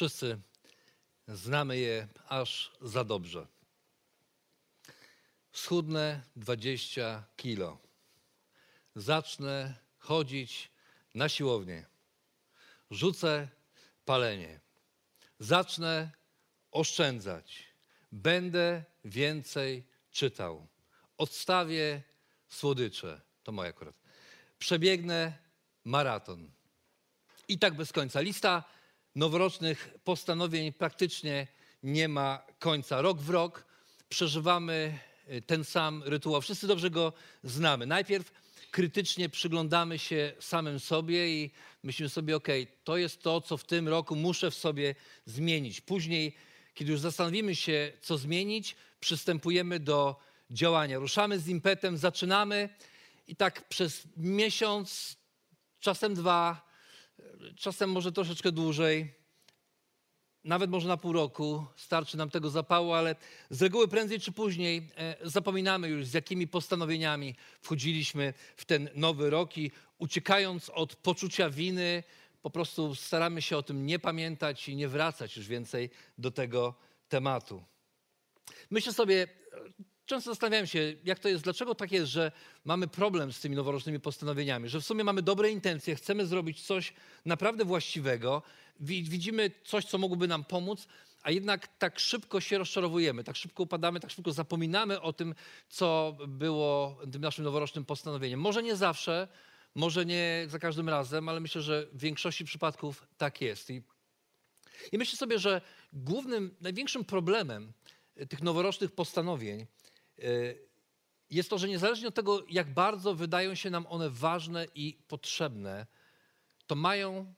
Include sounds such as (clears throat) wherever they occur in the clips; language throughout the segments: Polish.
Wszyscy znamy je aż za dobrze. Schudnę 20 kilo. Zacznę chodzić na siłownię. Rzucę palenie. Zacznę oszczędzać. Będę więcej czytał. Odstawię słodycze. To moje akurat. Przebiegnę maraton. I tak bez końca. Lista noworocznych postanowień praktycznie nie ma końca. Rok w rok przeżywamy y, ten sam rytuał. Wszyscy dobrze go znamy. Najpierw krytycznie przyglądamy się samym sobie i myślimy sobie, ok, to jest to, co w tym roku muszę w sobie zmienić. Później, kiedy już zastanowimy się, co zmienić, przystępujemy do działania. Ruszamy z impetem, zaczynamy i tak przez miesiąc, czasem dwa, czasem może troszeczkę dłużej, nawet może na pół roku starczy nam tego zapału, ale z reguły prędzej czy później e, zapominamy już, z jakimi postanowieniami wchodziliśmy w ten nowy rok i uciekając od poczucia winy, po prostu staramy się o tym nie pamiętać i nie wracać już więcej do tego tematu. Myślę sobie, często zastanawiałem się, jak to jest, dlaczego tak jest, że mamy problem z tymi noworocznymi postanowieniami, że w sumie mamy dobre intencje, chcemy zrobić coś naprawdę właściwego, widzimy coś, co mogłoby nam pomóc, a jednak tak szybko się rozczarowujemy, tak szybko upadamy, tak szybko zapominamy o tym, co było tym naszym noworocznym postanowieniem. Może nie zawsze, może nie za każdym razem, ale myślę, że w większości przypadków tak jest. I, i myślę sobie, że głównym, największym problemem tych noworocznych postanowień jest to, że niezależnie od tego, jak bardzo wydają się nam one ważne i potrzebne, to mają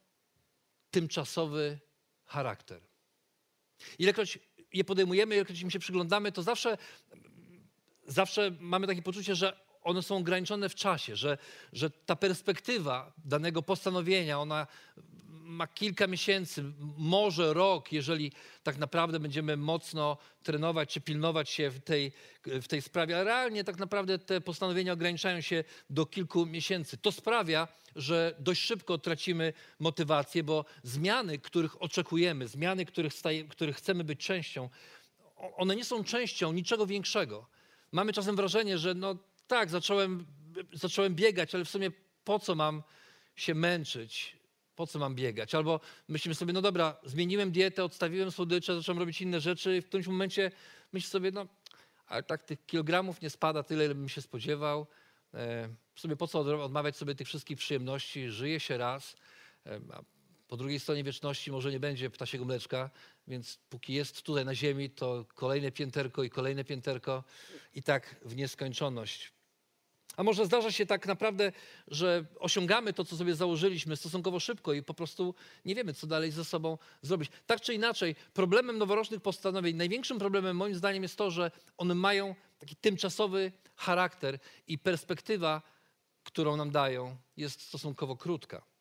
tymczasowy charakter. Ilekroć je podejmujemy, ilekroć im się przyglądamy, to zawsze, zawsze mamy takie poczucie, że one są ograniczone w czasie, że, że ta perspektywa danego postanowienia, ona ma kilka miesięcy, może rok, jeżeli tak naprawdę będziemy mocno trenować czy pilnować się w tej, w tej sprawie. Ale realnie tak naprawdę te postanowienia ograniczają się do kilku miesięcy. To sprawia, że dość szybko tracimy motywację, bo zmiany, których oczekujemy, zmiany, których, staje, których chcemy być częścią, one nie są częścią niczego większego. Mamy czasem wrażenie, że no tak, zacząłem, zacząłem biegać, ale w sumie po co mam się męczyć? Po co mam biegać? Albo myślimy sobie, no dobra, zmieniłem dietę, odstawiłem słodycze, zacząłem robić inne rzeczy i w którymś momencie myślę sobie, no ale tak tych kilogramów nie spada tyle, ile bym się spodziewał. E, w sumie po co odmawiać sobie tych wszystkich przyjemności? Żyje się raz, e, a po drugiej stronie wieczności może nie będzie ptasiego mleczka, więc póki jest tutaj na ziemi, to kolejne pięterko i kolejne pięterko i tak w nieskończoność. A może zdarza się tak naprawdę, że osiągamy to, co sobie założyliśmy stosunkowo szybko i po prostu nie wiemy, co dalej ze sobą zrobić. Tak czy inaczej, problemem noworocznych postanowień, największym problemem moim zdaniem jest to, że one mają taki tymczasowy charakter i perspektywa, którą nam dają, jest stosunkowo krótka.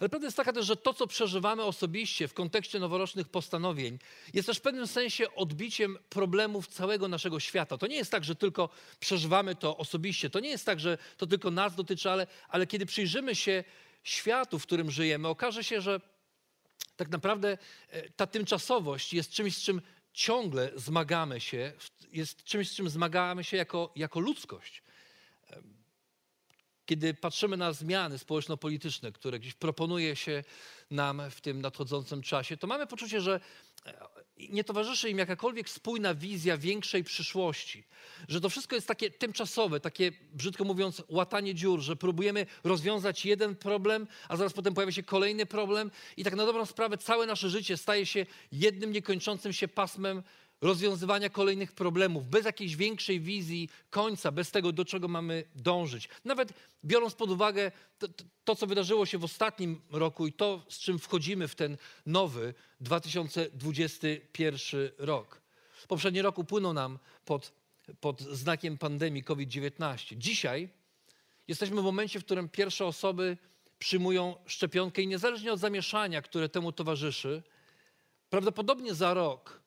Ale prawda jest taka też, że to, co przeżywamy osobiście w kontekście noworocznych postanowień, jest też w pewnym sensie odbiciem problemów całego naszego świata. To nie jest tak, że tylko przeżywamy to osobiście. To nie jest tak, że to tylko nas dotyczy, ale, ale kiedy przyjrzymy się światu, w którym żyjemy, okaże się, że tak naprawdę e, ta tymczasowość jest czymś, z czym ciągle zmagamy się, jest czymś, z czym zmagamy się jako, jako ludzkość kiedy patrzymy na zmiany społeczno-polityczne, które gdzieś proponuje się nam w tym nadchodzącym czasie, to mamy poczucie, że e, nie towarzyszy im jakakolwiek spójna wizja większej przyszłości. Że to wszystko jest takie tymczasowe, takie, brzydko mówiąc, łatanie dziur, że próbujemy rozwiązać jeden problem, a zaraz potem pojawia się kolejny problem i tak na dobrą sprawę całe nasze życie staje się jednym niekończącym się pasmem rozwiązywania kolejnych problemów, bez jakiejś większej wizji końca, bez tego, do czego mamy dążyć. Nawet biorąc pod uwagę to, to, co wydarzyło się w ostatnim roku i to, z czym wchodzimy w ten nowy 2021 rok. Poprzedni rok upłynął nam pod, pod znakiem pandemii COVID-19. Dzisiaj jesteśmy w momencie, w którym pierwsze osoby przyjmują szczepionkę i niezależnie od zamieszania, które temu towarzyszy, prawdopodobnie za rok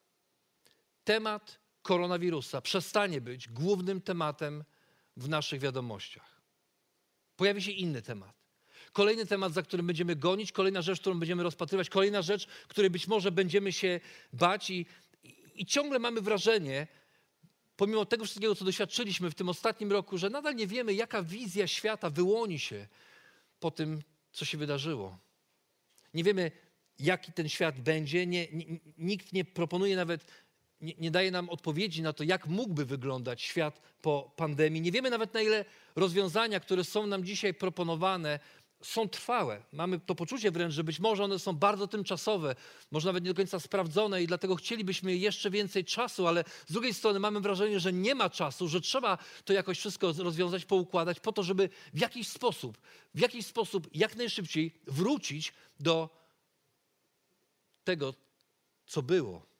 temat koronawirusa przestanie być głównym tematem w naszych wiadomościach. Pojawi się inny temat. Kolejny temat, za którym będziemy gonić, kolejna rzecz, którą będziemy rozpatrywać, kolejna rzecz, której być może będziemy się bać i, i, ciągle mamy wrażenie, pomimo tego wszystkiego, co doświadczyliśmy w tym ostatnim roku, że nadal nie wiemy, jaka wizja świata wyłoni się po tym, co się wydarzyło. Nie wiemy, jaki ten świat będzie. Nie, nikt nie proponuje nawet, nie, nie, daje nam odpowiedzi na to, jak mógłby wyglądać świat po pandemii. Nie wiemy nawet, na ile rozwiązania, które są nam dzisiaj proponowane, są trwałe. Mamy to poczucie wręcz, że być może one są bardzo tymczasowe, może nawet nie do końca sprawdzone i dlatego chcielibyśmy jeszcze więcej czasu, ale z drugiej strony mamy wrażenie, że nie ma czasu, że trzeba to jakoś wszystko rozwiązać, poukładać po to, żeby w jakiś sposób, w jakiś sposób jak najszybciej wrócić do tego, co było.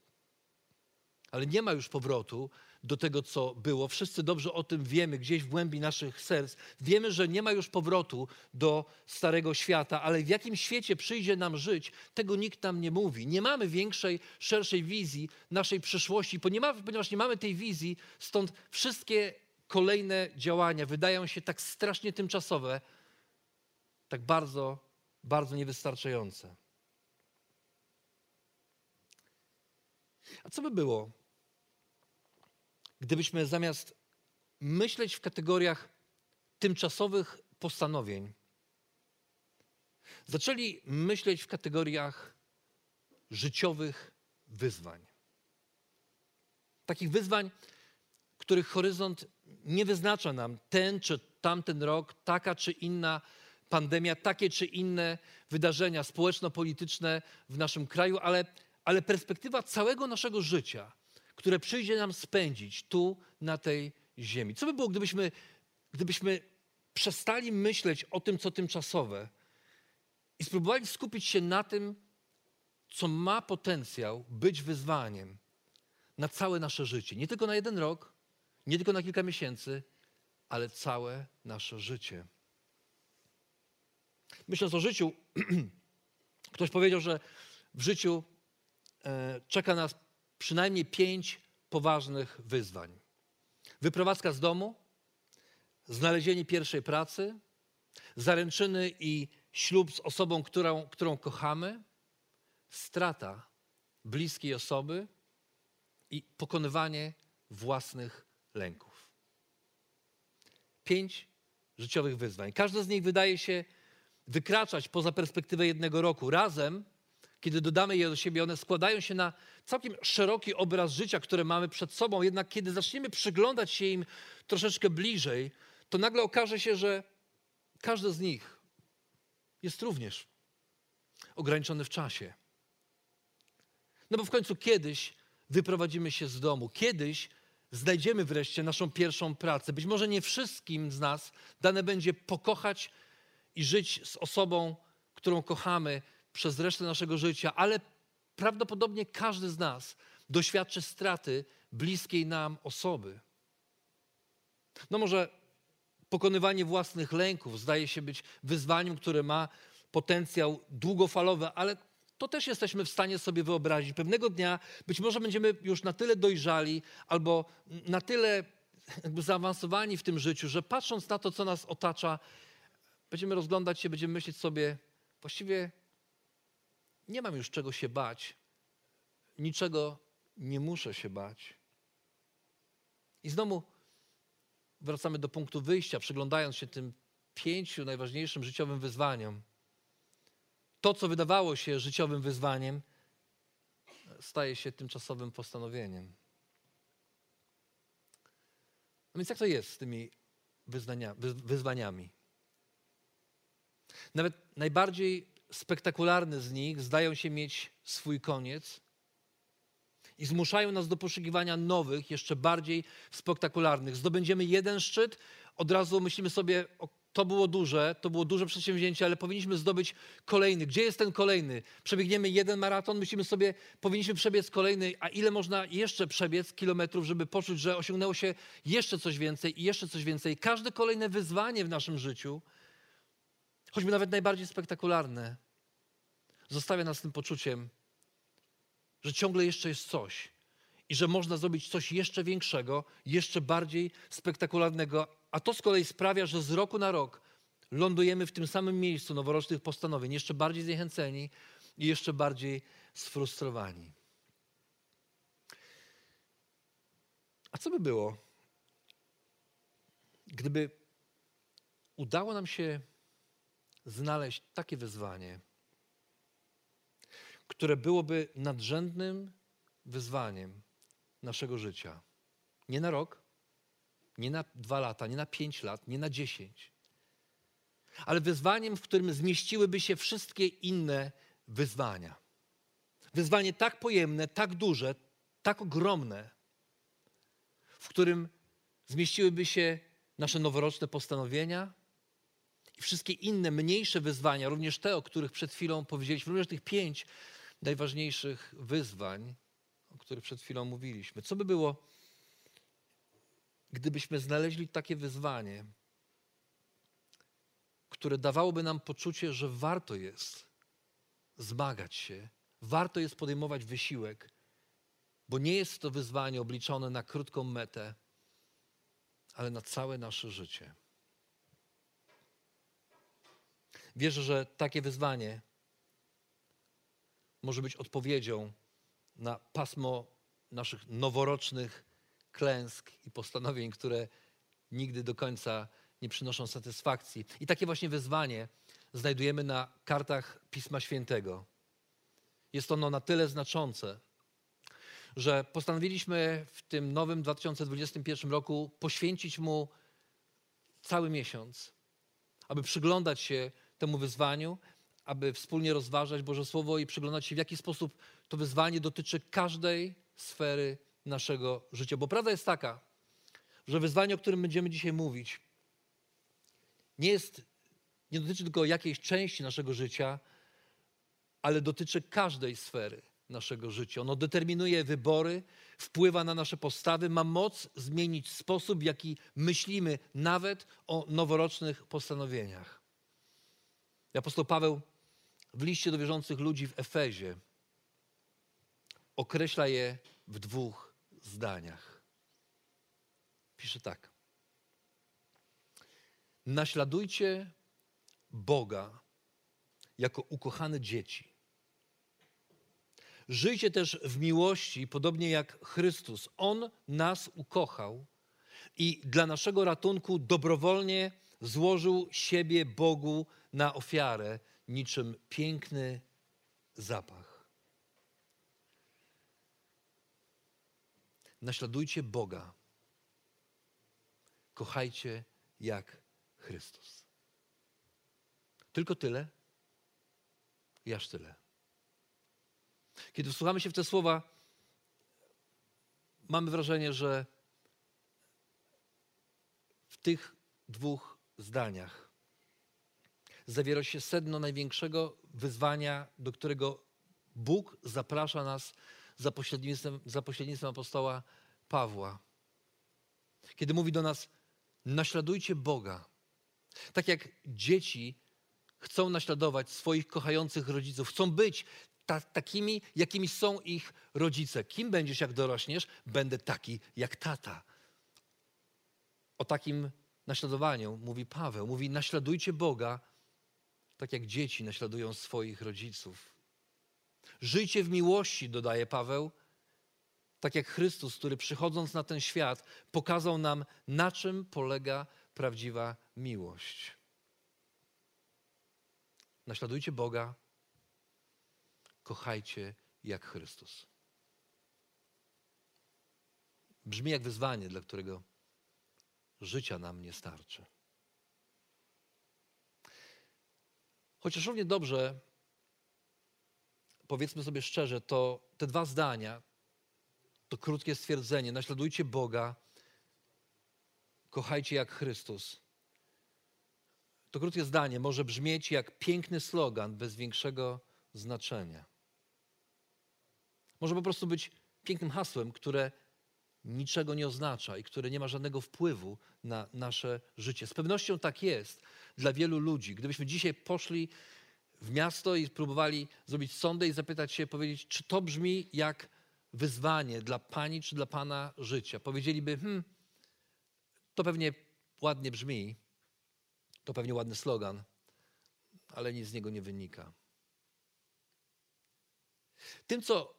Ale nie ma już powrotu do tego, co było. Wszyscy dobrze o tym wiemy, gdzieś w głębi naszych serc. Wiemy, że nie ma już powrotu do starego świata, ale w jakim świecie przyjdzie nam żyć, tego nikt nam nie mówi. Nie mamy większej, szerszej wizji naszej przyszłości, ponieważ nie mamy tej wizji, stąd wszystkie kolejne działania wydają się tak strasznie tymczasowe, tak bardzo, bardzo niewystarczające. A co by było, gdybyśmy zamiast myśleć w kategoriach tymczasowych postanowień, zaczęli myśleć w kategoriach życiowych wyzwań. Takich wyzwań, których horyzont nie wyznacza nam ten czy tamten rok, taka czy inna pandemia, takie czy inne wydarzenia społeczno-polityczne w naszym kraju, ale, ale perspektywa całego naszego życia – które przyjdzie nam spędzić tu, na tej ziemi. Co by było, gdybyśmy, gdybyśmy przestali myśleć o tym, co tymczasowe i spróbowali skupić się na tym, co ma potencjał być wyzwaniem na całe nasze życie. Nie tylko na jeden rok, nie tylko na kilka miesięcy, ale całe nasze życie. Myśląc o życiu, (clears throat) ktoś powiedział, że w życiu e, czeka nas przynajmniej pięć poważnych wyzwań. Wyprowadzka z domu, znalezienie pierwszej pracy, zaręczyny i ślub z osobą, którą, którą kochamy, strata bliskiej osoby i pokonywanie własnych lęków. Pięć życiowych wyzwań. Każde z nich wydaje się wykraczać poza perspektywę jednego roku. Razem kiedy dodamy je do siebie, one składają się na całkiem szeroki obraz życia, które mamy przed sobą. Jednak kiedy zaczniemy przyglądać się im troszeczkę bliżej, to nagle okaże się, że każdy z nich jest również ograniczony w czasie. No bo w końcu kiedyś wyprowadzimy się z domu, kiedyś znajdziemy wreszcie naszą pierwszą pracę. Być może nie wszystkim z nas dane będzie pokochać i żyć z osobą, którą kochamy przez resztę naszego życia, ale prawdopodobnie każdy z nas doświadczy straty bliskiej nam osoby. No może pokonywanie własnych lęków zdaje się być wyzwaniem, które ma potencjał długofalowy, ale to też jesteśmy w stanie sobie wyobrazić. Pewnego dnia być może będziemy już na tyle dojrzali albo na tyle jakby zaawansowani w tym życiu, że patrząc na to, co nas otacza, będziemy rozglądać się, będziemy myśleć sobie, właściwie nie mam już czego się bać, niczego nie muszę się bać. I znowu wracamy do punktu wyjścia, przyglądając się tym pięciu najważniejszym życiowym wyzwaniom. To, co wydawało się życiowym wyzwaniem, staje się tymczasowym postanowieniem. No więc jak to jest z tymi wyzwaniami? Nawet najbardziej spektakularne z nich zdają się mieć swój koniec i zmuszają nas do poszukiwania nowych, jeszcze bardziej spektakularnych. Zdobędziemy jeden szczyt, od razu myślimy sobie, to było duże, to było duże przedsięwzięcie, ale powinniśmy zdobyć kolejny. Gdzie jest ten kolejny? Przebiegniemy jeden maraton, myślimy sobie, powinniśmy przebiec kolejny, a ile można jeszcze przebiec kilometrów, żeby poczuć, że osiągnęło się jeszcze coś więcej i jeszcze coś więcej. Każde kolejne wyzwanie w naszym życiu, choćby nawet najbardziej spektakularne, zostawia nas tym poczuciem, że ciągle jeszcze jest coś i że można zrobić coś jeszcze większego, jeszcze bardziej spektakularnego, a to z kolei sprawia, że z roku na rok lądujemy w tym samym miejscu noworocznych postanowień, jeszcze bardziej zniechęceni i jeszcze bardziej sfrustrowani. A co by było, gdyby udało nam się znaleźć takie wyzwanie, które byłoby nadrzędnym wyzwaniem naszego życia? Nie na rok, nie na dwa lata, nie na pięć lat, nie na dziesięć, ale wyzwaniem, w którym zmieściłyby się wszystkie inne wyzwania. Wyzwanie tak pojemne, tak duże, tak ogromne, w którym zmieściłyby się nasze noworoczne postanowienia i wszystkie inne, mniejsze wyzwania, również te, o których przed chwilą powiedzieliśmy, również tych pięć najważniejszych wyzwań, o których przed chwilą mówiliśmy. Co by było, gdybyśmy znaleźli takie wyzwanie, które dawałoby nam poczucie, że warto jest zmagać się, warto jest podejmować wysiłek, bo nie jest to wyzwanie obliczone na krótką metę, ale na całe nasze życie. Wierzę, że takie wyzwanie może być odpowiedzią na pasmo naszych noworocznych klęsk i postanowień, które nigdy do końca nie przynoszą satysfakcji. I takie właśnie wyzwanie znajdujemy na kartach Pisma Świętego. Jest ono na tyle znaczące, że postanowiliśmy w tym nowym 2021 roku poświęcić mu cały miesiąc, aby przyglądać się temu wyzwaniu, aby wspólnie rozważać Boże Słowo i przyglądać się, w jaki sposób to wyzwanie dotyczy każdej sfery naszego życia. Bo prawda jest taka, że wyzwanie, o którym będziemy dzisiaj mówić, nie jest, nie dotyczy tylko jakiejś części naszego życia, ale dotyczy każdej sfery naszego życia. Ono determinuje wybory, wpływa na nasze postawy, ma moc zmienić sposób, w jaki myślimy nawet o noworocznych postanowieniach. Apostoł Paweł w liście do wierzących ludzi w Efezie określa je w dwóch zdaniach. Pisze tak. Naśladujcie Boga jako ukochane dzieci. Żyjcie też w miłości, podobnie jak Chrystus. On nas ukochał i dla naszego ratunku dobrowolnie złożył siebie Bogu na ofiarę, niczym piękny zapach. Naśladujcie Boga. Kochajcie jak Chrystus. Tylko tyle i aż tyle. Kiedy wsłuchamy się w te słowa, mamy wrażenie, że w tych dwóch zdaniach zawiera się sedno największego wyzwania, do którego Bóg zaprasza nas za pośrednictwem, za pośrednictwem apostoła Pawła. Kiedy mówi do nas, naśladujcie Boga. Tak jak dzieci chcą naśladować swoich kochających rodziców, chcą być ta, takimi, jakimi są ich rodzice. Kim będziesz, jak dorośniesz? Będę taki jak tata. O takim naśladowaniu mówi Paweł. Mówi: naśladujcie Boga, tak jak dzieci naśladują swoich rodziców. Żyjcie w miłości, dodaje Paweł, tak jak Chrystus, który przychodząc na ten świat, pokazał nam, na czym polega prawdziwa miłość. Naśladujcie Boga, kochajcie jak Chrystus. Brzmi jak wyzwanie, dla którego życia nam nie starczy. Chociaż równie dobrze, powiedzmy sobie szczerze, to te dwa zdania to krótkie stwierdzenie: naśladujcie Boga, kochajcie jak Chrystus. To krótkie zdanie może brzmieć jak piękny slogan bez większego znaczenia. Może po prostu być pięknym hasłem, które niczego nie oznacza i które nie ma żadnego wpływu na nasze życie. Z pewnością tak jest dla wielu ludzi. Gdybyśmy dzisiaj poszli w miasto i próbowali zrobić sondę i zapytać się, powiedzieć, czy to brzmi jak wyzwanie dla pani czy dla pana życia, powiedzieliby, hmm, to pewnie ładnie brzmi, to pewnie ładny slogan, ale nic z niego nie wynika. Tym, co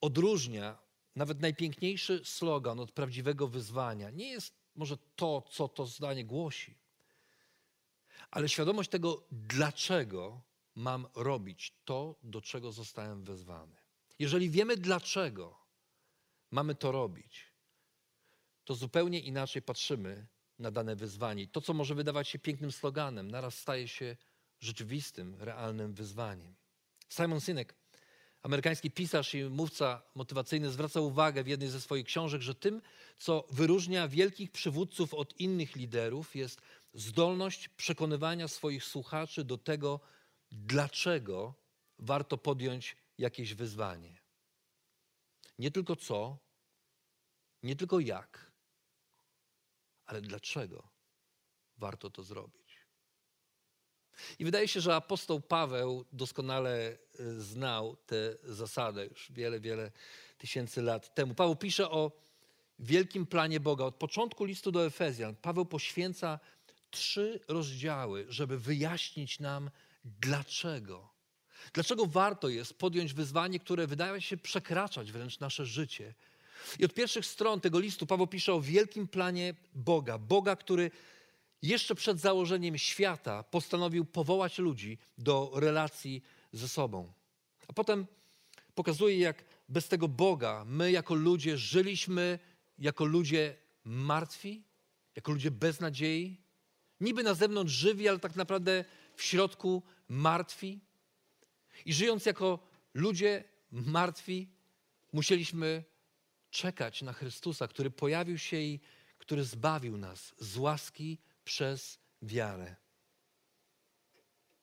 odróżnia nawet najpiękniejszy slogan od prawdziwego wyzwania, nie jest może to, co to zdanie głosi, ale świadomość tego, dlaczego mam robić to, do czego zostałem wezwany. Jeżeli wiemy, dlaczego mamy to robić, to zupełnie inaczej patrzymy na dane wyzwanie. To, co może wydawać się pięknym sloganem, naraz staje się rzeczywistym, realnym wyzwaniem. Simon Sinek, amerykański pisarz i mówca motywacyjny, zwraca uwagę w jednej ze swoich książek, że tym, co wyróżnia wielkich przywódców od innych liderów, jest zdolność przekonywania swoich słuchaczy do tego, dlaczego warto podjąć jakieś wyzwanie. Nie tylko co, nie tylko jak, ale dlaczego warto to zrobić. I wydaje się, że apostoł Paweł doskonale y, znał tę zasadę już wiele, wiele tysięcy lat temu. Paweł pisze o wielkim planie Boga. Od początku listu do Efezjan Paweł poświęca trzy rozdziały, żeby wyjaśnić nam, dlaczego. Dlaczego warto jest podjąć wyzwanie, które wydaje się przekraczać wręcz nasze życie. I od pierwszych stron tego listu Paweł pisze o wielkim planie Boga. Boga, który jeszcze przed założeniem świata postanowił powołać ludzi do relacji ze sobą. A potem pokazuje, jak bez tego Boga my jako ludzie żyliśmy jako ludzie martwi, jako ludzie bez nadziei. Niby na zewnątrz żywi, ale tak naprawdę w środku martwi. I żyjąc jako ludzie martwi, musieliśmy czekać na Chrystusa, który pojawił się i który zbawił nas z łaski przez wiarę.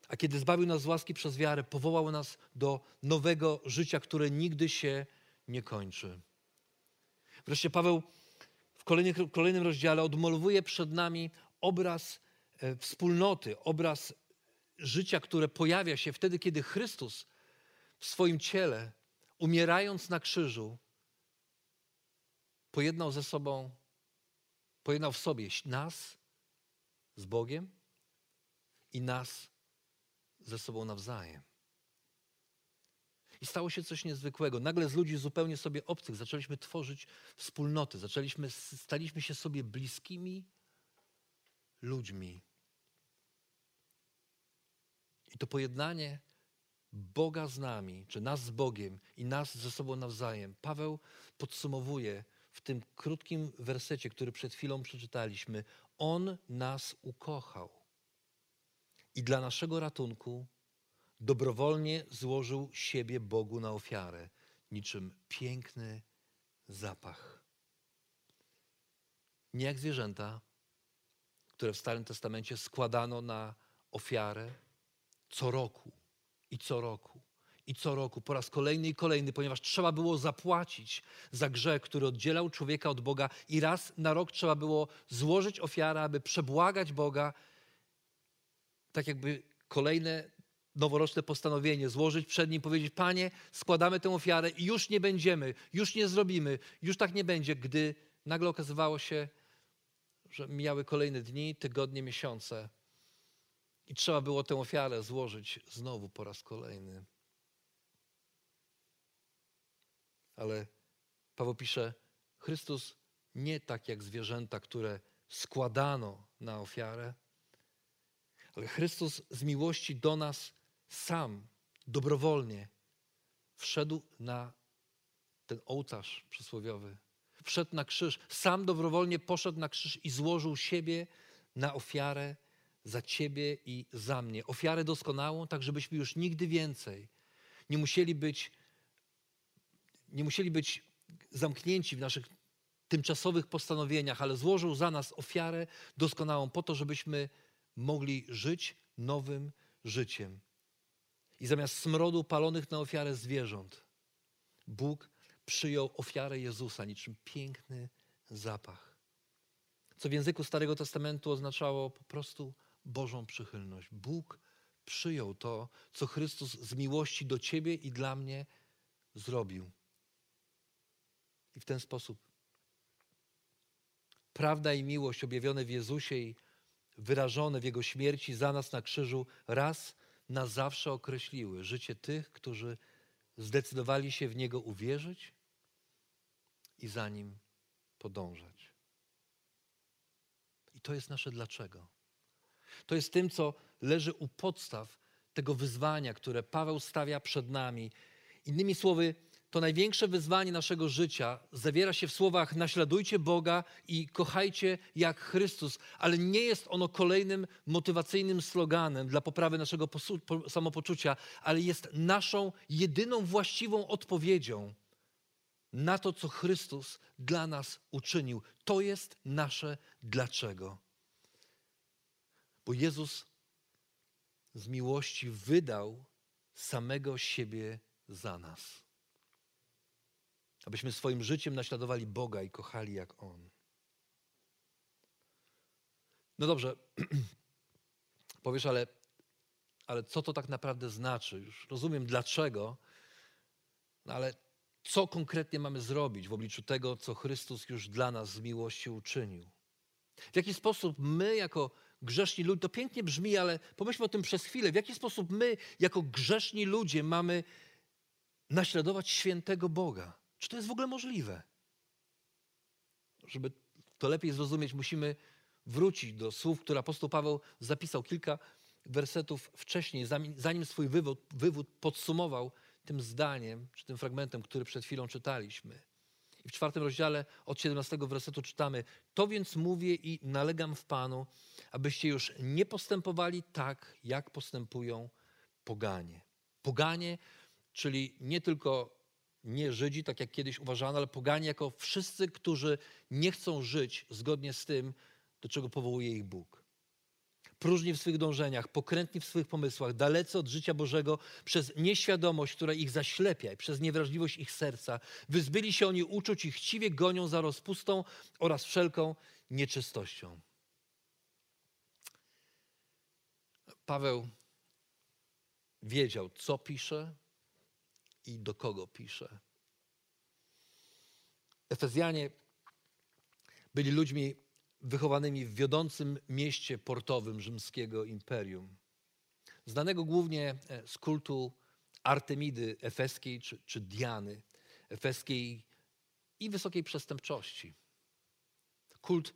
A kiedy zbawił nas z łaski przez wiarę, powołał nas do nowego życia, które nigdy się nie kończy. Wreszcie Paweł w kolejnym, kolejnym rozdziale odmalowuje przed nami obraz e, wspólnoty, obraz życia, które pojawia się wtedy, kiedy Chrystus w swoim ciele, umierając na krzyżu, pojednał ze sobą, pojednał w sobie nas z Bogiem i nas ze sobą nawzajem. I stało się coś niezwykłego. Nagle z ludzi zupełnie sobie obcych zaczęliśmy tworzyć wspólnoty, zaczęliśmy, staliśmy się sobie bliskimi ludźmi. I to pojednanie Boga z nami, czy nas z Bogiem i nas ze sobą nawzajem, Paweł podsumowuje w tym krótkim wersecie, który przed chwilą przeczytaliśmy. On nas ukochał. I dla naszego ratunku dobrowolnie złożył siebie Bogu na ofiarę, niczym piękny zapach. Nie jak zwierzęta, które w Starym Testamencie składano na ofiarę co roku i co roku i co roku, po raz kolejny i kolejny, ponieważ trzeba było zapłacić za grzech, który oddzielał człowieka od Boga, i raz na rok trzeba było złożyć ofiarę, aby przebłagać Boga, tak jakby kolejne noworoczne postanowienie, złożyć przed Nim, powiedzieć: Panie, składamy tę ofiarę i już nie będziemy, już nie zrobimy, już tak nie będzie, gdy nagle okazywało się, że mijały kolejne dni, tygodnie, miesiące. I trzeba było tę ofiarę złożyć znowu po raz kolejny. Ale Paweł pisze, Chrystus nie tak jak zwierzęta, które składano na ofiarę, ale Chrystus z miłości do nas sam, dobrowolnie wszedł na ten ołtarz przysłowiowy. Wszedł na krzyż, sam dobrowolnie poszedł na krzyż i złożył siebie na ofiarę za ciebie i za mnie. Ofiarę doskonałą, tak żebyśmy już nigdy więcej nie musieli być nie musieli być zamknięci w naszych tymczasowych postanowieniach, ale złożył za nas ofiarę doskonałą po to, żebyśmy mogli żyć nowym życiem. I zamiast smrodu palonych na ofiarę zwierząt, Bóg przyjął ofiarę Jezusa niczym piękny zapach. Co w języku Starego Testamentu oznaczało po prostu Bożą przychylność. Bóg przyjął to, co Chrystus z miłości do ciebie i dla mnie zrobił. I w ten sposób prawda i miłość objawione w Jezusie i wyrażone w Jego śmierci za nas na krzyżu raz na zawsze określiły życie tych, którzy zdecydowali się w Niego uwierzyć i za Nim podążać. I to jest nasze dlaczego. To jest tym, co leży u podstaw tego wyzwania, które Paweł stawia przed nami. Innymi słowy, to największe wyzwanie naszego życia zawiera się w słowach naśladujcie Boga i kochajcie jak Chrystus, ale nie jest ono kolejnym motywacyjnym sloganem dla poprawy naszego samopoczucia, ale jest naszą jedyną właściwą odpowiedzią na to, co Chrystus dla nas uczynił. To jest nasze dlaczego. Bo Jezus z miłości wydał samego siebie za nas. Abyśmy swoim życiem naśladowali Boga i kochali jak On. No dobrze, (clears throat) powiesz, ale, ale co to tak naprawdę znaczy? Już rozumiem dlaczego, no ale co konkretnie mamy zrobić w obliczu tego, co Chrystus już dla nas z miłości uczynił? W jaki sposób my, jako grzeszni ludzie, to pięknie brzmi, ale pomyślmy o tym przez chwilę, w jaki sposób my, jako grzeszni ludzie, mamy naśladować świętego Boga? Czy to jest w ogóle możliwe? Żeby to lepiej zrozumieć, musimy wrócić do słów, które apostoł Paweł zapisał kilka wersetów wcześniej, zanim swój wywód, wywód podsumował tym zdaniem, czy tym fragmentem, który przed chwilą czytaliśmy. I w czwartym rozdziale od 17 wersetu czytamy: To więc mówię i nalegam w Panu, abyście już nie postępowali tak, jak postępują poganie. Poganie, czyli nie tylko nie Żydzi, tak jak kiedyś uważano, ale poganie jako wszyscy, którzy nie chcą żyć zgodnie z tym, do czego powołuje ich Bóg. Próżni w swych dążeniach, pokrętni w swych pomysłach, dalecy od życia Bożego przez nieświadomość, która ich zaślepia i przez niewrażliwość ich serca. Wyzbyli się oni uczuć i chciwie gonią za rozpustą oraz wszelką nieczystością. Paweł wiedział, co pisze, i do kogo pisze. Efezjanie byli ludźmi wychowanymi w wiodącym mieście portowym rzymskiego imperium. Znanego głównie e, z kultu Artemidy efeskiej czy, czy Diany efeskiej i wysokiej przestępczości. Kult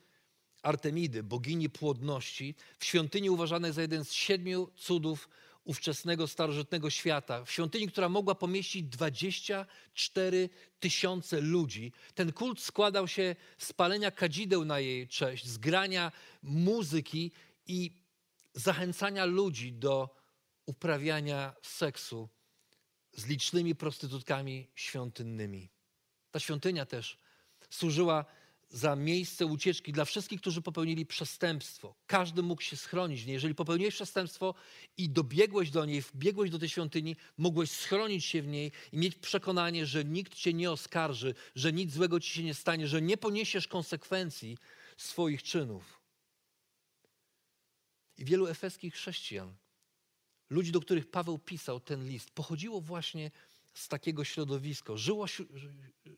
Artemidy, bogini płodności, w świątyni uważany za jeden z siedmiu cudów ówczesnego starożytnego świata, w świątyni, która mogła pomieścić 24 tysiące ludzi. Ten kult składał się z palenia kadzideł na jej cześć, z grania muzyki i zachęcania ludzi do uprawiania seksu z licznymi prostytutkami świątynnymi. Ta świątynia też służyła za miejsce ucieczki dla wszystkich, którzy popełnili przestępstwo. Każdy mógł się schronić w niej. Jeżeli popełniłeś przestępstwo i dobiegłeś do niej, wbiegłeś do tej świątyni, mogłeś schronić się w niej i mieć przekonanie, że nikt cię nie oskarży, że nic złego ci się nie stanie, że nie poniesiesz konsekwencji swoich czynów. I wielu efeskich chrześcijan, ludzi, do których Paweł pisał ten list, pochodziło właśnie z takiego środowiska, żyło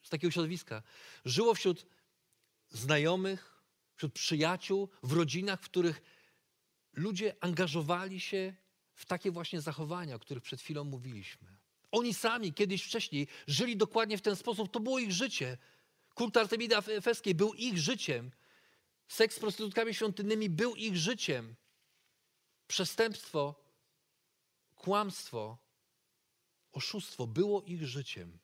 z takiego środowiska, żyło wśród znajomych, wśród przyjaciół, w rodzinach, w których ludzie angażowali się w takie właśnie zachowania, o których przed chwilą mówiliśmy. Oni sami kiedyś wcześniej żyli dokładnie w ten sposób. To było ich życie. Kult Artemidy Efeskiej był ich życiem. Seks z prostytutkami świątynnymi był ich życiem. Przestępstwo, kłamstwo, oszustwo było ich życiem.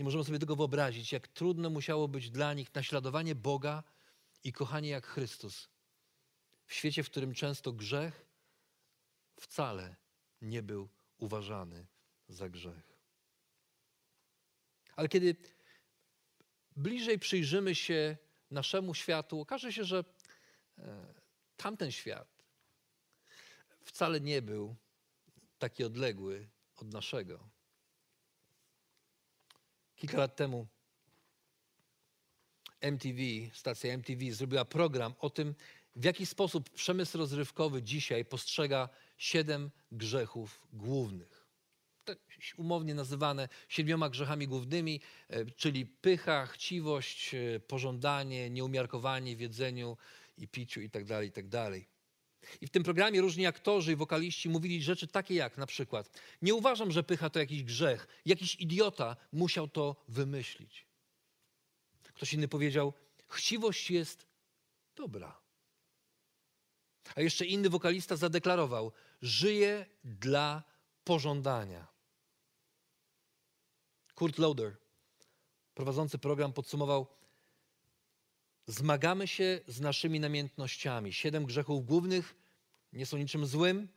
Nie możemy sobie tego wyobrazić, jak trudno musiało być dla nich naśladowanie Boga i kochanie jak Chrystus. W świecie, w którym często grzech wcale nie był uważany za grzech. Ale kiedy bliżej przyjrzymy się naszemu światu, okaże się, że e, tamten świat wcale nie był taki odległy od naszego. Kilka lat temu MTV, stacja MTV zrobiła program o tym, w jaki sposób przemysł rozrywkowy dzisiaj postrzega siedem grzechów głównych. Tak umownie nazywane siedmioma grzechami głównymi, e, czyli pycha, chciwość, e, pożądanie, nieumiarkowanie w jedzeniu i piciu itd., tak itd. I w tym programie różni aktorzy i wokaliści mówili rzeczy takie jak na przykład nie uważam, że pycha to jakiś grzech. Jakiś idiota musiał to wymyślić. Ktoś inny powiedział, chciwość jest dobra. A jeszcze inny wokalista zadeklarował, żyje dla pożądania. Kurt Loder, prowadzący program, podsumował, zmagamy się z naszymi namiętnościami. Siedem grzechów głównych nie są niczym złym,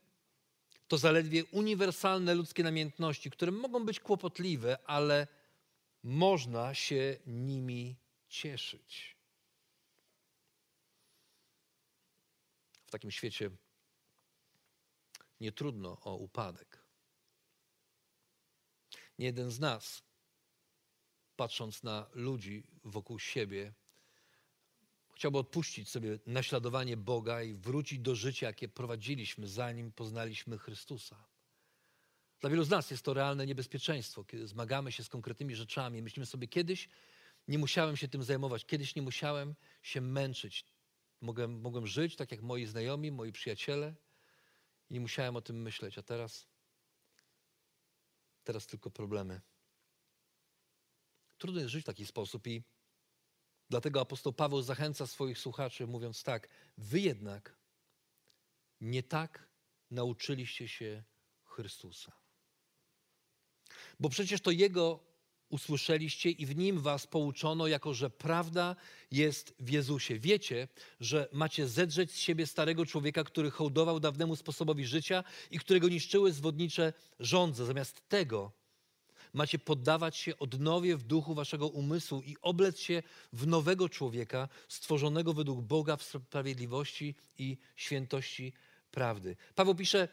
to zaledwie uniwersalne ludzkie namiętności, które mogą być kłopotliwe, ale można się nimi cieszyć. W takim świecie nie trudno o upadek. Nie jeden z nas, patrząc na ludzi wokół siebie, chciałby odpuścić sobie naśladowanie Boga i wrócić do życia, jakie prowadziliśmy, zanim poznaliśmy Chrystusa. Dla wielu z nas jest to realne niebezpieczeństwo, kiedy zmagamy się z konkretnymi rzeczami. Myślimy sobie, kiedyś nie musiałem się tym zajmować, kiedyś nie musiałem się męczyć. Mogłem, mogłem żyć tak jak moi znajomi, moi przyjaciele i nie musiałem o tym myśleć, a teraz, teraz tylko problemy. Trudno jest żyć w taki sposób i dlatego apostoł Paweł zachęca swoich słuchaczy, mówiąc tak: Wy jednak nie tak nauczyliście się Chrystusa. Bo przecież to Jego usłyszeliście i w nim was pouczono, jako że prawda jest w Jezusie. Wiecie, że macie zedrzeć z siebie starego człowieka, który hołdował dawnemu sposobowi życia i którego niszczyły zwodnicze żądze. Zamiast tego macie poddawać się odnowie w duchu waszego umysłu i oblec się w nowego człowieka, stworzonego według Boga w sprawiedliwości i świętości prawdy. Paweł pisze,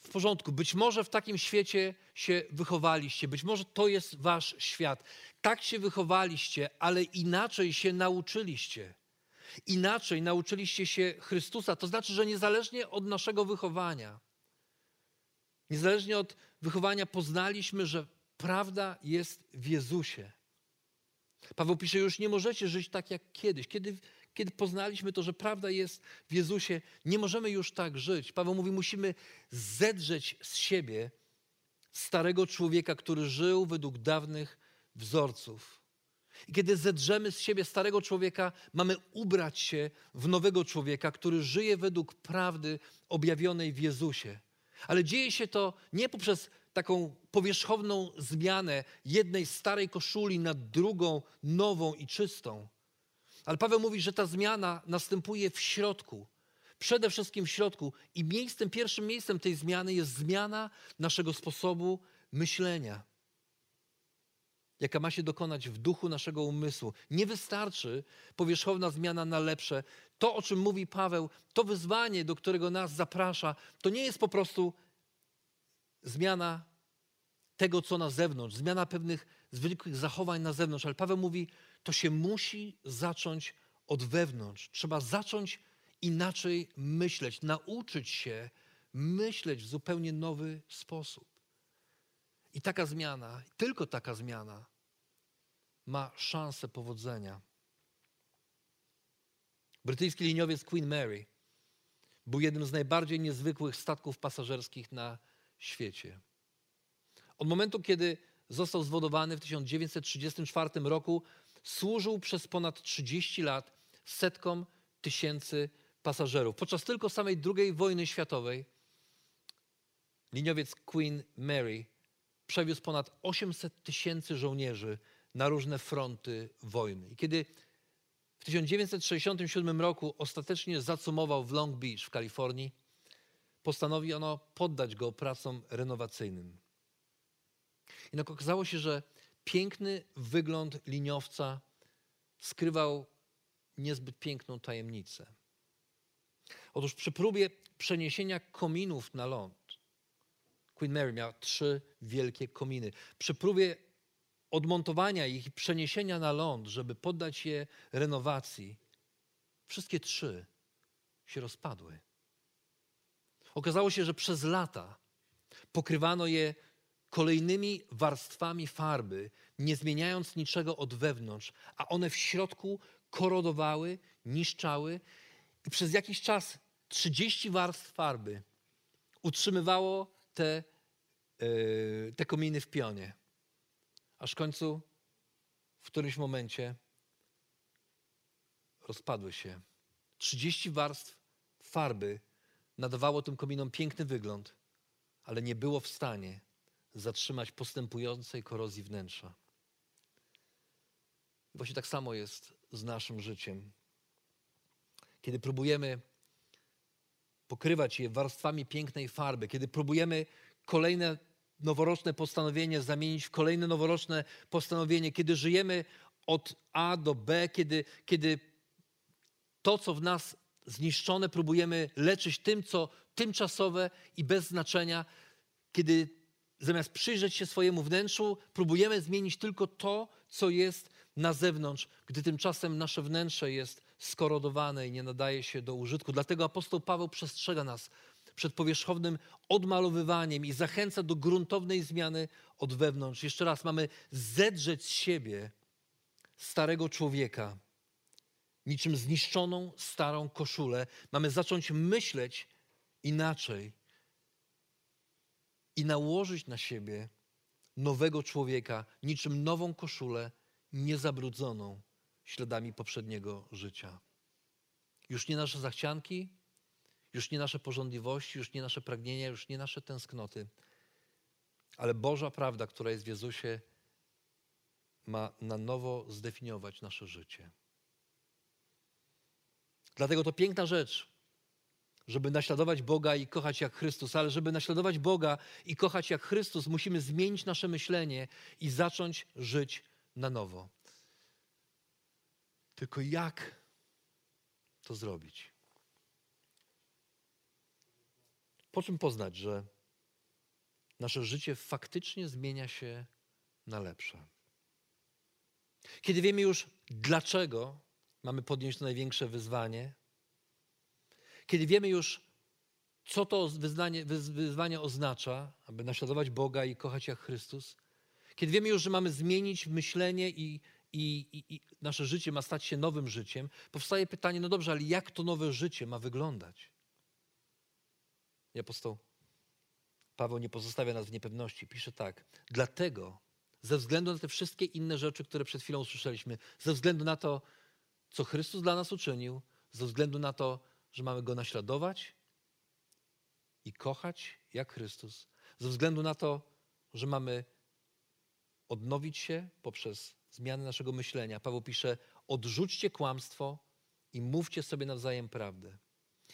w porządku. Być może w takim świecie się wychowaliście, być może to jest wasz świat. Tak się wychowaliście, ale inaczej się nauczyliście. Inaczej nauczyliście się Chrystusa. To znaczy, że niezależnie od naszego wychowania, niezależnie od wychowania, poznaliśmy, że prawda jest w Jezusie. Paweł pisze, już nie możecie żyć tak jak kiedyś. Kiedy kiedy poznaliśmy to, że prawda jest w Jezusie, nie możemy już tak żyć. Paweł mówi, musimy zedrzeć z siebie starego człowieka, który żył według dawnych wzorców. I kiedy zedrzemy z siebie starego człowieka, mamy ubrać się w nowego człowieka, który żyje według prawdy objawionej w Jezusie. Ale dzieje się to nie poprzez taką powierzchowną zmianę jednej starej koszuli na drugą, nową i czystą ale Paweł mówi, że ta zmiana następuje w środku. Przede wszystkim w środku. I miejscem, pierwszym miejscem tej zmiany jest zmiana naszego sposobu myślenia, jaka ma się dokonać w duchu naszego umysłu. Nie wystarczy powierzchowna zmiana na lepsze. To, o czym mówi Paweł, to wyzwanie, do którego nas zaprasza, to nie jest po prostu zmiana tego, co na zewnątrz, zmiana pewnych zwykłych zachowań na zewnątrz, ale Paweł mówi, to się musi zacząć od wewnątrz. Trzeba zacząć inaczej myśleć, nauczyć się myśleć w zupełnie nowy sposób. I taka zmiana, tylko taka zmiana ma szansę powodzenia. Brytyjski liniowiec Queen Mary był jednym z najbardziej niezwykłych statków pasażerskich na świecie. Od momentu, kiedy został zwodowany w 1934 roku, służył przez ponad 30 lat setkom tysięcy pasażerów. Podczas tylko samej II wojny światowej liniowiec Queen Mary przewiózł ponad 800 tysięcy żołnierzy na różne fronty wojny. I kiedy w 1967 roku ostatecznie zacumował w Long Beach w Kalifornii, postanowiono poddać go pracom renowacyjnym. Jednak okazało się, że piękny wygląd liniowca skrywał niezbyt piękną tajemnicę. Otóż przy próbie przeniesienia kominów na ląd, Queen Mary miała trzy wielkie kominy. Przy próbie odmontowania ich i przeniesienia na ląd, żeby poddać je renowacji, wszystkie trzy się rozpadły. Okazało się, że przez lata pokrywano je kolejnymi warstwami farby, nie zmieniając niczego od wewnątrz, a one w środku korodowały, niszczały i przez jakiś czas 30 warstw farby utrzymywało te, yy, te kominy w pionie. Aż w końcu w którymś momencie rozpadły się. 30 warstw farby nadawało tym kominom piękny wygląd, ale nie było w stanie zatrzymać postępującej korozji wnętrza. I właśnie tak samo jest z naszym życiem. Kiedy próbujemy pokrywać je warstwami pięknej farby, kiedy próbujemy kolejne noworoczne postanowienie zamienić w kolejne noworoczne postanowienie, kiedy żyjemy od A do B, kiedy, kiedy to, co w nas zniszczone, próbujemy leczyć tym, co tymczasowe i bez znaczenia, kiedy zamiast przyjrzeć się swojemu wnętrzu, próbujemy zmienić tylko to, co jest na zewnątrz, gdy tymczasem nasze wnętrze jest skorodowane i nie nadaje się do użytku. Dlatego apostoł Paweł przestrzega nas przed powierzchownym odmalowywaniem i zachęca do gruntownej zmiany od wewnątrz. Jeszcze raz, mamy zedrzeć z siebie starego człowieka, niczym zniszczoną starą koszulę. Mamy zacząć myśleć inaczej i nałożyć na siebie nowego człowieka, niczym nową koszulę, niezabrudzoną śladami poprzedniego życia. Już nie nasze zachcianki, już nie nasze porządliwości, już nie nasze pragnienia, już nie nasze tęsknoty, ale Boża prawda, która jest w Jezusie, ma na nowo zdefiniować nasze życie. Dlatego to piękna rzecz, żeby naśladować Boga i kochać jak Chrystus, ale żeby naśladować Boga i kochać jak Chrystus, musimy zmienić nasze myślenie i zacząć żyć na nowo. Tylko jak to zrobić? Po czym poznać, że nasze życie faktycznie zmienia się na lepsze? Kiedy wiemy już, dlaczego mamy podjąć to największe wyzwanie, kiedy wiemy już, co to wyznanie, wyzwanie oznacza, aby naśladować Boga i kochać jak Chrystus, kiedy wiemy już, że mamy zmienić myślenie i, i, i, i nasze życie ma stać się nowym życiem, powstaje pytanie, no dobrze, ale jak to nowe życie ma wyglądać? I apostoł Paweł nie pozostawia nas w niepewności. Pisze tak. Dlatego, ze względu na te wszystkie inne rzeczy, które przed chwilą usłyszeliśmy, ze względu na to, co Chrystus dla nas uczynił, ze względu na to, że mamy Go naśladować i kochać jak Chrystus, ze względu na to, że mamy odnowić się poprzez zmianę naszego myślenia. Paweł pisze: odrzućcie kłamstwo i mówcie sobie nawzajem prawdę.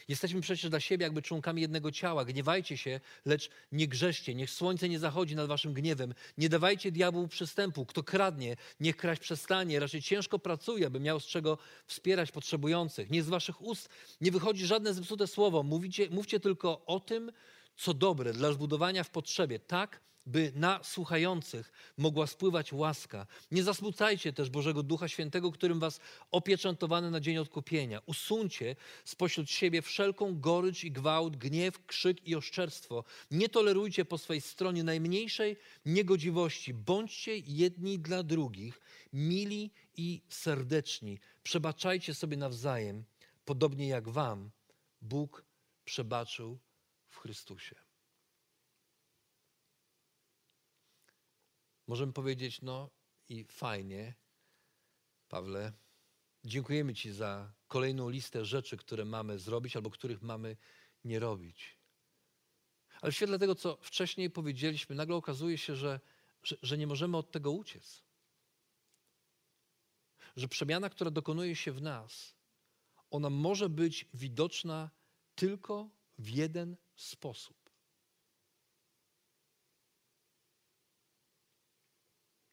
Jesteśmy przecież dla siebie jakby członkami jednego ciała. Gniewajcie się, lecz nie grzeszcie. Niech słońce nie zachodzi nad waszym gniewem. Nie dawajcie diabłu przystępu. Kto kradnie, niech kraść przestanie. Raczej ciężko pracuje, aby miał z czego wspierać potrzebujących. Niech z waszych ust nie wychodzi żadne zepsute słowo. Mówicie, mówcie tylko o tym, co dobre dla zbudowania w potrzebie. Tak, by na słuchających mogła spływać łaska. Nie zasmucajcie też Bożego Ducha Świętego, którym was opieczętowany na dzień odkupienia. Usuńcie spośród siebie wszelką gorycz i gwałt, gniew, krzyk i oszczerstwo. Nie tolerujcie po swej stronie najmniejszej niegodziwości. Bądźcie jedni dla drugich, mili i serdeczni. Przebaczajcie sobie nawzajem, podobnie jak wam Bóg przebaczył w Chrystusie. Możemy powiedzieć, no i fajnie, Pawle, dziękujemy Ci za kolejną listę rzeczy, które mamy zrobić albo których mamy nie robić. Ale w świetle tego, co wcześniej powiedzieliśmy, nagle okazuje się, że, że, że nie możemy od tego uciec. Że przemiana, która dokonuje się w nas, ona może być widoczna tylko w jeden sposób.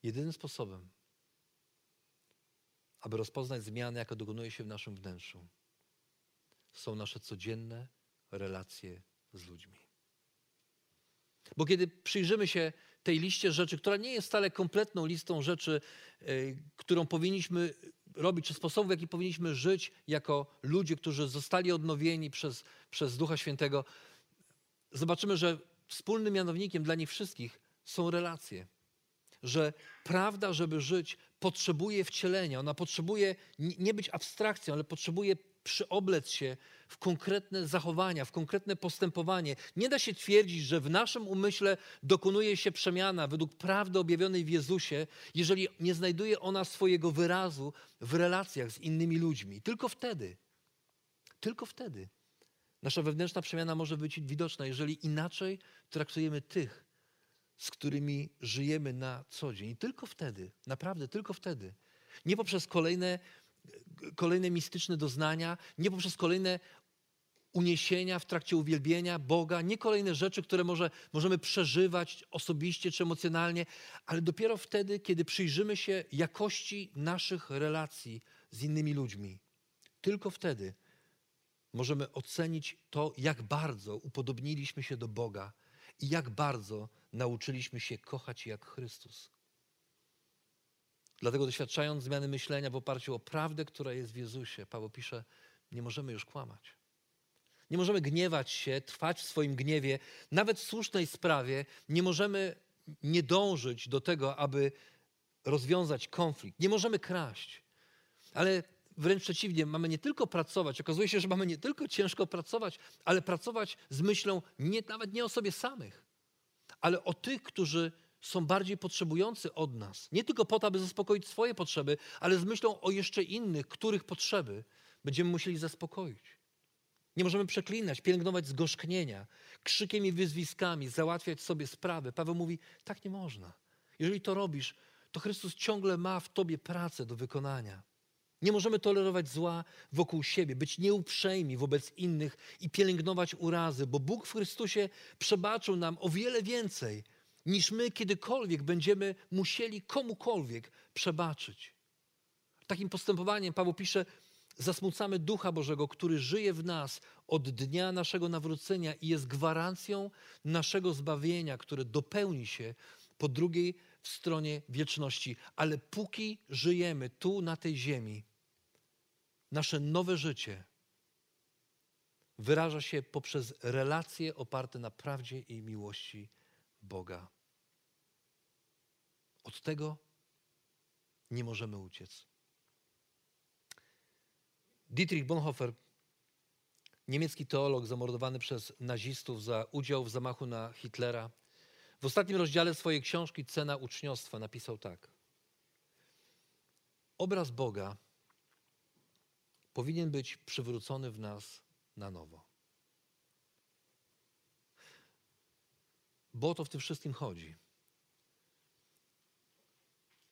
Jedynym sposobem, aby rozpoznać zmiany, jaka dokonuje się w naszym wnętrzu, są nasze codzienne relacje z ludźmi. Bo kiedy przyjrzymy się tej liście rzeczy, która nie jest wcale kompletną listą rzeczy, yy, którą powinniśmy robić, czy sposobów, w jaki powinniśmy żyć jako ludzie, którzy zostali odnowieni przez, przez Ducha Świętego, zobaczymy, że wspólnym mianownikiem dla nich wszystkich są relacje. Że prawda, żeby żyć, potrzebuje wcielenia. Ona potrzebuje nie być abstrakcją, ale potrzebuje przyoblec się w konkretne zachowania, w konkretne postępowanie. Nie da się twierdzić, że w naszym umyśle dokonuje się przemiana według prawdy objawionej w Jezusie, jeżeli nie znajduje ona swojego wyrazu w relacjach z innymi ludźmi. Tylko wtedy, tylko wtedy nasza wewnętrzna przemiana może być widoczna, jeżeli inaczej traktujemy tych, z którymi żyjemy na co dzień. I tylko wtedy, naprawdę tylko wtedy. Nie poprzez kolejne kolejne mistyczne doznania, nie poprzez kolejne uniesienia w trakcie uwielbienia Boga, nie kolejne rzeczy, które może, możemy przeżywać osobiście czy emocjonalnie, ale dopiero wtedy, kiedy przyjrzymy się jakości naszych relacji z innymi ludźmi. Tylko wtedy możemy ocenić to, jak bardzo upodobniliśmy się do Boga i jak bardzo nauczyliśmy się kochać jak Chrystus. Dlatego doświadczając zmiany myślenia w oparciu o prawdę, która jest w Jezusie, Paweł pisze, nie możemy już kłamać. Nie możemy gniewać się, trwać w swoim gniewie, nawet w słusznej sprawie. Nie możemy nie dążyć do tego, aby rozwiązać konflikt. Nie możemy kraść. Ale wręcz przeciwnie, mamy nie tylko pracować, okazuje się, że mamy nie tylko ciężko pracować, ale pracować z myślą nie, nawet nie o sobie samych, ale o tych, którzy są bardziej potrzebujący od nas. Nie tylko po to, aby zaspokoić swoje potrzeby, ale z myślą o jeszcze innych, których potrzeby będziemy musieli zaspokoić. Nie możemy przeklinać, pielęgnować zgorzknienia, krzykiem i wyzwiskami, załatwiać sobie sprawy. Paweł mówi, tak nie można. Jeżeli to robisz, to Chrystus ciągle ma w tobie pracę do wykonania. Nie możemy tolerować zła wokół siebie, być nieuprzejmi wobec innych i pielęgnować urazy, bo Bóg w Chrystusie przebaczył nam o wiele więcej niż my kiedykolwiek będziemy musieli komukolwiek przebaczyć. Takim postępowaniem Paweł pisze, zasmucamy Ducha Bożego, który żyje w nas od dnia naszego nawrócenia i jest gwarancją naszego zbawienia, które dopełni się po drugiej stronie wieczności. Ale póki żyjemy tu na tej ziemi, nasze nowe życie wyraża się poprzez relacje oparte na prawdzie i miłości Boga. Od tego nie możemy uciec. Dietrich Bonhoeffer, niemiecki teolog zamordowany przez nazistów za udział w zamachu na Hitlera, w ostatnim rozdziale swojej książki Cena uczniostwa napisał tak. Obraz Boga powinien być przywrócony w nas na nowo. Bo o to w tym wszystkim chodzi.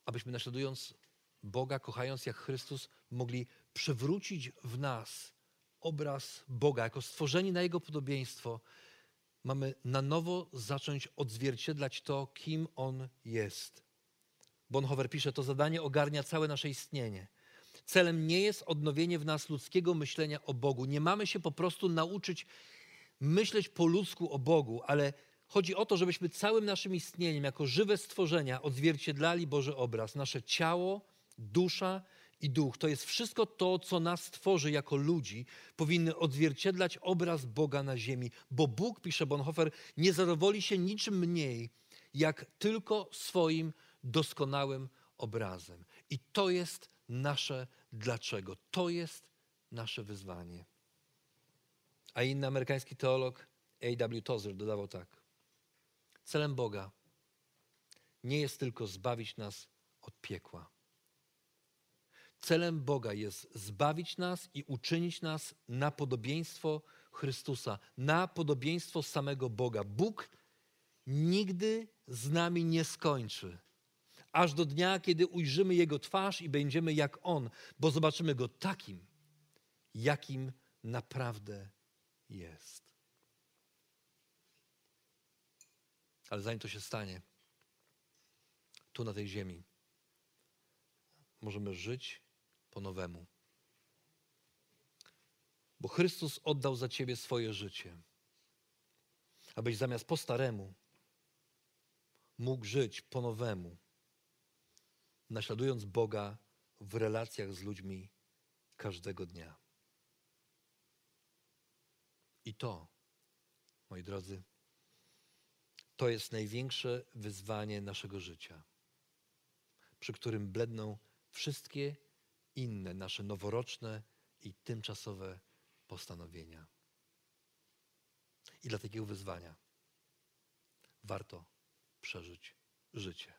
Abyśmy naśladując Boga, kochając jak Chrystus, mogli przywrócić w nas obraz Boga jako stworzeni na Jego podobieństwo. Mamy na nowo zacząć odzwierciedlać to, kim On jest. Bonhoeffer pisze, to zadanie ogarnia całe nasze istnienie. Celem nie jest odnowienie w nas ludzkiego myślenia o Bogu. Nie mamy się po prostu nauczyć myśleć po ludzku o Bogu, ale Chodzi o to, żebyśmy całym naszym istnieniem, jako żywe stworzenia, odzwierciedlali Boży obraz. Nasze ciało, dusza i duch to jest wszystko to, co nas tworzy jako ludzi, powinny odzwierciedlać obraz Boga na ziemi, bo Bóg, pisze Bonhoeffer, nie zadowoli się niczym mniej, jak tylko swoim doskonałym obrazem. I to jest nasze dlaczego. To jest nasze wyzwanie. A inny amerykański teolog A.W. Tozer dodawał tak. Celem Boga nie jest tylko zbawić nas od piekła. Celem Boga jest zbawić nas i uczynić nas na podobieństwo Chrystusa, na podobieństwo samego Boga. Bóg nigdy z nami nie skończy, aż do dnia, kiedy ujrzymy Jego twarz i będziemy jak On, bo zobaczymy Go takim, jakim naprawdę jest. Ale zanim to się stanie, tu na tej ziemi. Możemy żyć po nowemu. Bo Chrystus oddał za ciebie swoje życie, abyś zamiast po staremu mógł żyć po nowemu, naśladując Boga w relacjach z ludźmi każdego dnia. I to, moi drodzy, to jest największe wyzwanie naszego życia, przy którym bledną wszystkie inne nasze noworoczne i tymczasowe postanowienia. I dla takiego wyzwania warto przeżyć życie.